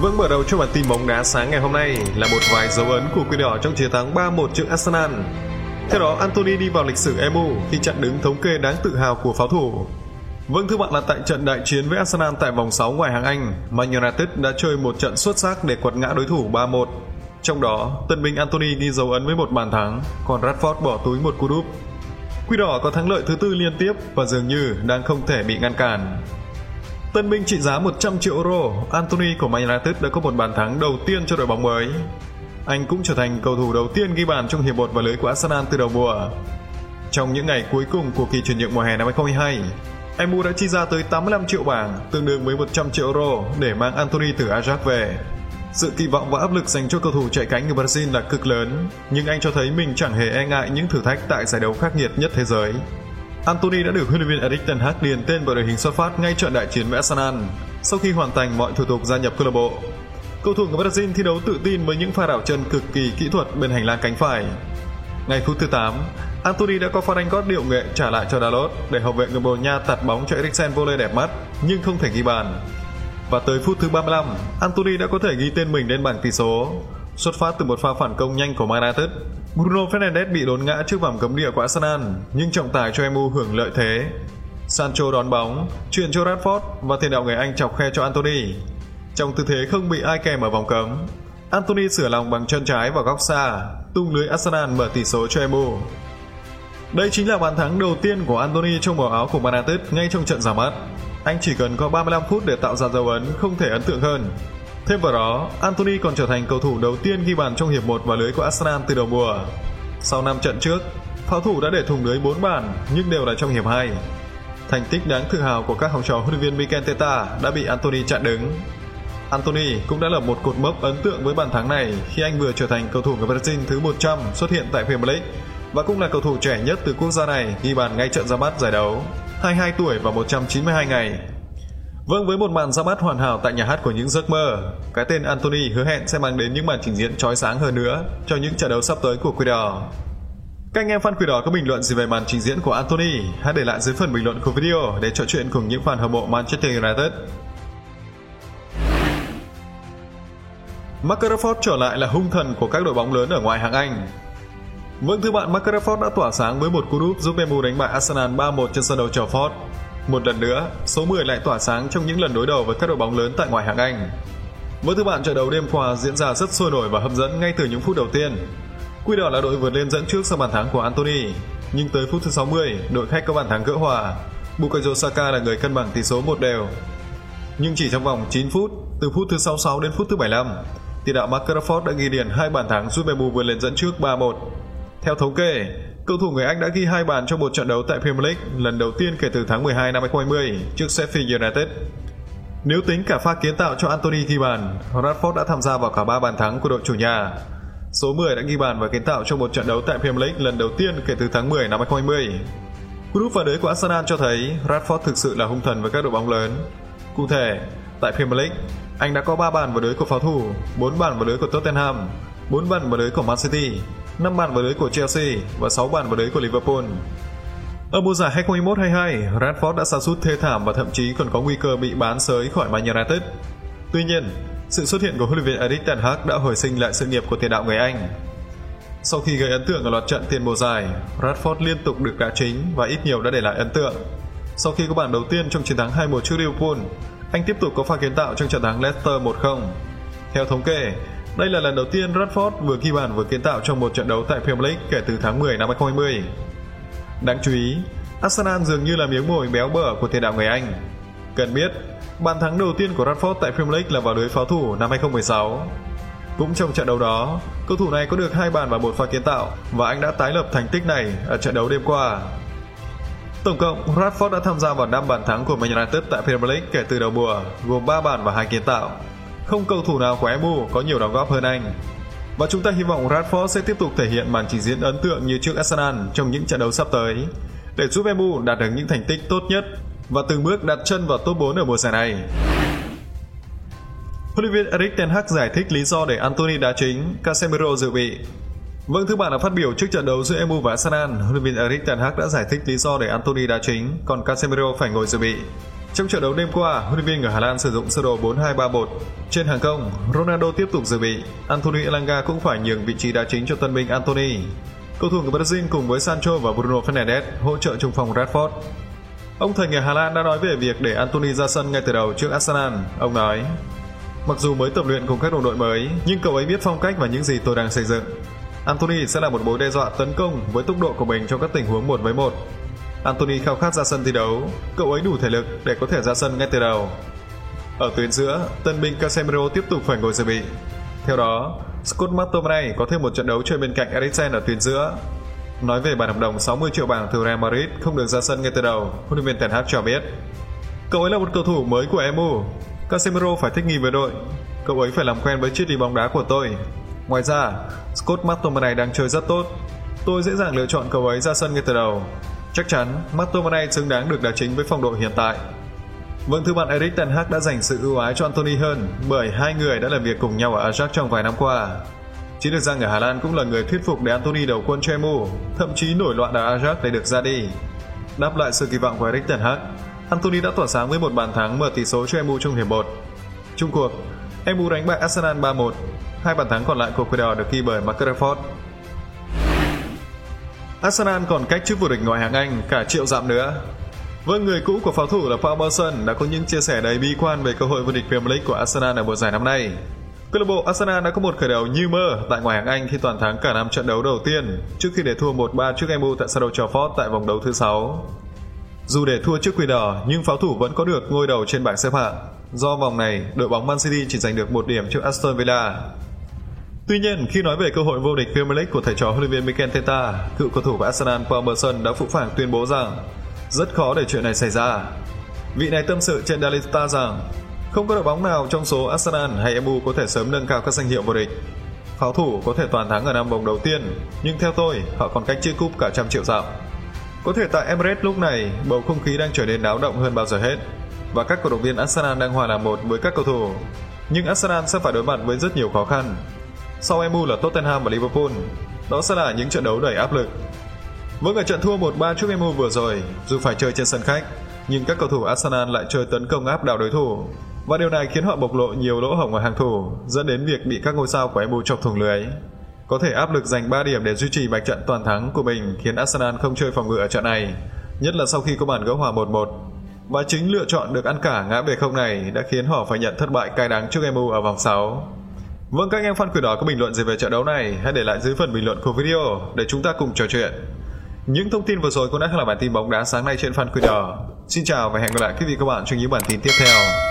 Vâng, mở đầu cho bản tin bóng đá sáng ngày hôm nay là một vài dấu ấn của Quỷ Đỏ trong chiến thắng 3-1 trước Arsenal. Theo đó, Anthony đi vào lịch sử EMU khi chặn đứng thống kê đáng tự hào của pháo thủ. Vâng thưa bạn là tại trận đại chiến với Arsenal tại vòng 6 ngoại hạng Anh, Man United đã chơi một trận xuất sắc để quật ngã đối thủ 3-1. Trong đó, tân binh Anthony ghi dấu ấn với một bàn thắng, còn Rashford bỏ túi một cú đúp. Quy đỏ có thắng lợi thứ tư liên tiếp và dường như đang không thể bị ngăn cản. Tân binh trị giá 100 triệu euro, Anthony của Man United đã có một bàn thắng đầu tiên cho đội bóng mới. Anh cũng trở thành cầu thủ đầu tiên ghi bàn trong hiệp một và lưới của Arsenal từ đầu mùa. Trong những ngày cuối cùng của kỳ chuyển nhượng mùa hè năm 2022, MU đã chi ra tới 85 triệu bảng, tương đương với 100 triệu euro để mang Anthony từ Ajax về. Sự kỳ vọng và áp lực dành cho cầu thủ chạy cánh người Brazil là cực lớn, nhưng anh cho thấy mình chẳng hề e ngại những thử thách tại giải đấu khắc nghiệt nhất thế giới. Anthony đã được huấn luyện viên Erik ten Hag điền tên vào đội hình xuất phát ngay trận đại chiến với Arsenal sau khi hoàn thành mọi thủ tục gia nhập câu lạc bộ. Cầu thủ người Brazil thi đấu tự tin với những pha đảo chân cực kỳ kỹ thuật bên hành lang cánh phải. Ngay phút thứ 8, Anthony đã có pha đánh gót điệu nghệ trả lại cho Dalot để hậu vệ người Bồ Nha tạt bóng cho Eriksen vô lê đẹp mắt nhưng không thể ghi bàn. Và tới phút thứ 35, Anthony đã có thể ghi tên mình lên bảng tỷ số. Xuất phát từ một pha phản công nhanh của Man United, Bruno Fernandes bị đốn ngã trước vòng cấm địa của Arsenal, nhưng trọng tài cho MU hưởng lợi thế. Sancho đón bóng, chuyển cho Rashford và tiền đạo người Anh chọc khe cho Anthony. Trong tư thế không bị ai kèm ở vòng cấm, Anthony sửa lòng bằng chân trái vào góc xa, tung lưới Arsenal mở tỷ số cho MU. Đây chính là bàn thắng đầu tiên của Anthony trong màu áo của Man United ngay trong trận ra mắt. Anh chỉ cần có 35 phút để tạo ra dấu ấn không thể ấn tượng hơn. Thêm vào đó, Anthony còn trở thành cầu thủ đầu tiên ghi bàn trong hiệp 1 vào lưới của Arsenal từ đầu mùa. Sau 5 trận trước, pháo thủ đã để thủng lưới 4 bàn nhưng đều là trong hiệp 2. Thành tích đáng tự hào của các học trò huấn luyện viên Mikel Teta đã bị Anthony chặn đứng. Anthony cũng đã lập một cột mốc ấn tượng với bàn thắng này khi anh vừa trở thành cầu thủ người Brazil thứ 100 xuất hiện tại Premier League và cũng là cầu thủ trẻ nhất từ quốc gia này ghi bàn ngay trận ra mắt giải đấu. 22 tuổi và 192 ngày. Vâng, với một màn ra mắt hoàn hảo tại nhà hát của những giấc mơ, cái tên Anthony hứa hẹn sẽ mang đến những màn trình diễn chói sáng hơn nữa cho những trận đấu sắp tới của Quỷ Đỏ. Các anh em fan Quỷ Đỏ có bình luận gì về màn trình diễn của Anthony? Hãy để lại dưới phần bình luận của video để trò chuyện cùng những fan hâm mộ Manchester United. Mark Rashford trở lại là hung thần của các đội bóng lớn ở ngoại hạng Anh. Vâng thưa bạn, Mark Rashford đã tỏa sáng với một cú đúp giúp MU đánh bại Arsenal 3-1 trên sân đấu Trafford. Một lần nữa, số 10 lại tỏa sáng trong những lần đối đầu với các đội bóng lớn tại ngoại hạng Anh. Vâng với thứ bạn trận đấu đêm qua diễn ra rất sôi nổi và hấp dẫn ngay từ những phút đầu tiên. Quy đỏ là đội vượt lên dẫn trước sau bàn thắng của Anthony, nhưng tới phút thứ 60, đội khách có bàn thắng gỡ hòa. Bukayo Saka là người cân bằng tỷ số một đều. Nhưng chỉ trong vòng 9 phút, từ phút thứ 66 đến phút thứ 75, tiền đạo Mark Rashford đã ghi điền hai bàn thắng giúp MU vượt lên dẫn trước 3-1. Theo thống kê, cầu thủ người Anh đã ghi hai bàn trong một trận đấu tại Premier League lần đầu tiên kể từ tháng 12 năm 2020 trước Sheffield United. Nếu tính cả pha kiến tạo cho Anthony ghi bàn, Rashford đã tham gia vào cả ba bàn thắng của đội chủ nhà. Số 10 đã ghi bàn và kiến tạo trong một trận đấu tại Premier League lần đầu tiên kể từ tháng 10 năm 2020. Group và lưới của Arsenal cho thấy Rashford thực sự là hung thần với các đội bóng lớn. Cụ thể, tại Premier League, anh đã có 3 bàn vào lưới của pháo thủ, 4 bàn vào lưới của Tottenham, 4 bàn vào lưới của Man City 5 bàn vào lưới của Chelsea và 6 bàn vào lưới của Liverpool. Ở mùa giải 2021-22, Rashford đã sa sút thê thảm và thậm chí còn có nguy cơ bị bán sới khỏi Man United. Tuy nhiên, sự xuất hiện của huấn luyện viên Erik ten Hag đã hồi sinh lại sự nghiệp của tiền đạo người Anh. Sau khi gây ấn tượng ở loạt trận tiền mùa giải, Rashford liên tục được đá chính và ít nhiều đã để lại ấn tượng. Sau khi có bàn đầu tiên trong chiến thắng 2-1 trước Liverpool, anh tiếp tục có pha kiến tạo trong trận thắng Leicester 1-0. Theo thống kê, đây là lần đầu tiên Rashford vừa ghi bàn vừa kiến tạo trong một trận đấu tại Premier League kể từ tháng 10 năm 2020. Đáng chú ý, Arsenal dường như là miếng mồi béo bở của tiền đạo người Anh. Cần biết, bàn thắng đầu tiên của Rashford tại Premier League là vào lưới pháo thủ năm 2016. Cũng trong trận đấu đó, cầu thủ này có được hai bàn và một pha kiến tạo và anh đã tái lập thành tích này ở trận đấu đêm qua. Tổng cộng, Rashford đã tham gia vào 5 bàn thắng của Man United tại Premier League kể từ đầu mùa, gồm 3 bàn và 2 kiến tạo. Không cầu thủ nào của MU có nhiều đóng góp hơn anh. Và chúng ta hy vọng Rashford sẽ tiếp tục thể hiện màn trình diễn ấn tượng như trước Arsenal trong những trận đấu sắp tới để giúp MU đạt được những thành tích tốt nhất và từng bước đặt chân vào top 4 ở mùa giải này. Huấn luyện viên Erik ten Hag giải thích lý do để Anthony đá chính, Casemiro dự bị. Vâng thưa bạn đã phát biểu trước trận đấu giữa MU và Arsenal, huấn luyện viên Erik ten Hag đã giải thích lý do để Anthony đá chính, còn Casemiro phải ngồi dự bị. Trong trận đấu đêm qua, huấn luyện viên người Hà Lan sử dụng sơ đồ 4-2-3-1. Trên hàng công, Ronaldo tiếp tục dự bị, Anthony Elanga cũng phải nhường vị trí đá chính cho tân binh Anthony. Cầu thủ người Brazil cùng với Sancho và Bruno Fernandes hỗ trợ trung phòng Rashford. Ông thầy người Hà Lan đã nói về việc để Anthony ra sân ngay từ đầu trước Arsenal. Ông nói, Mặc dù mới tập luyện cùng các đồng đội mới, nhưng cậu ấy biết phong cách và những gì tôi đang xây dựng. Anthony sẽ là một mối đe dọa tấn công với tốc độ của mình trong các tình huống một với một. Anthony khao khát ra sân thi đấu, cậu ấy đủ thể lực để có thể ra sân ngay từ đầu. Ở tuyến giữa, tân binh Casemiro tiếp tục phải ngồi dự bị. Theo đó, Scott McTominay có thêm một trận đấu chơi bên cạnh Eriksen ở tuyến giữa. Nói về bản hợp đồng 60 triệu bảng từ Real Madrid không được ra sân ngay từ đầu, huấn luyện viên Ten Hag cho biết. Cậu ấy là một cầu thủ mới của MU, Casemiro phải thích nghi với đội. Cậu ấy phải làm quen với triết lý bóng đá của tôi. Ngoài ra, Scott McTominay đang chơi rất tốt. Tôi dễ dàng lựa chọn cậu ấy ra sân ngay từ đầu. Chắc chắn McTominay xứng đáng được đá chính với phong độ hiện tại. Vâng thưa bạn Eric Ten Hag đã dành sự ưu ái cho Anthony hơn bởi hai người đã làm việc cùng nhau ở Ajax trong vài năm qua. Chiến lược rằng ở Hà Lan cũng là người thuyết phục để Anthony đầu quân cho MU, thậm chí nổi loạn ở Ajax để được ra đi. Đáp lại sự kỳ vọng của Eric Ten Hag, Anthony đã tỏa sáng với một bàn thắng mở tỷ số cho MU trong hiệp 1. Chung cuộc, MU đánh bại Arsenal 3-1. Hai bàn thắng còn lại của quỷ đỏ được ghi bởi Mark Rashford. Arsenal còn cách chức vô địch ngoại hạng Anh cả triệu dặm nữa. Với người cũ của pháo thủ là Paul Merson đã có những chia sẻ đầy bi quan về cơ hội vô địch Premier League của Arsenal ở mùa giải năm nay. Câu lạc bộ Arsenal đã có một khởi đầu như mơ tại ngoại hạng Anh khi toàn thắng cả năm trận đấu đầu tiên trước khi để thua 1-3 trước MU tại Sir Trafford tại vòng đấu thứ 6. Dù để thua trước Quỷ Đỏ, nhưng pháo thủ vẫn có được ngôi đầu trên bảng xếp hạng. Do vòng này, đội bóng Man City chỉ giành được một điểm trước Aston Villa. Tuy nhiên, khi nói về cơ hội vô địch Premier League của thầy trò huấn luyện viên Mikel Arteta, cựu cầu thủ của Arsenal Paul Merson đã phụ phàng tuyên bố rằng rất khó để chuyện này xảy ra. Vị này tâm sự trên Daily Star rằng không có đội bóng nào trong số Arsenal hay MU có thể sớm nâng cao các danh hiệu vô địch. Pháo thủ có thể toàn thắng ở năm vòng đầu tiên, nhưng theo tôi, họ còn cách chia cúp cả trăm triệu dặm. Có thể tại Emirates lúc này, bầu không khí đang trở nên náo động hơn bao giờ hết và các cổ động viên Arsenal đang hòa làm một với các cầu thủ. Nhưng Arsenal sẽ phải đối mặt với rất nhiều khó khăn. Sau MU là Tottenham và Liverpool, đó sẽ là những trận đấu đầy áp lực. Với ở trận thua 1-3 trước MU vừa rồi, dù phải chơi trên sân khách, nhưng các cầu thủ Arsenal lại chơi tấn công áp đảo đối thủ và điều này khiến họ bộc lộ nhiều lỗ hổng ở hàng thủ, dẫn đến việc bị các ngôi sao của MU chọc thủng lưới. Có thể áp lực giành 3 điểm để duy trì bạch trận toàn thắng của mình khiến Arsenal không chơi phòng ngự ở trận này, nhất là sau khi có bàn gỡ hòa 1-1. Và chính lựa chọn được ăn cả ngã về không này đã khiến họ phải nhận thất bại cay đắng trước MU ở vòng 6. Vâng các anh em fan quỷ đỏ, có bình luận gì về trận đấu này hãy để lại dưới phần bình luận của video để chúng ta cùng trò chuyện. Những thông tin vừa rồi cũng đã là bản tin bóng đá sáng nay trên fan quỷ đỏ. Xin chào và hẹn gặp lại quý vị các bạn trong những bản tin tiếp theo.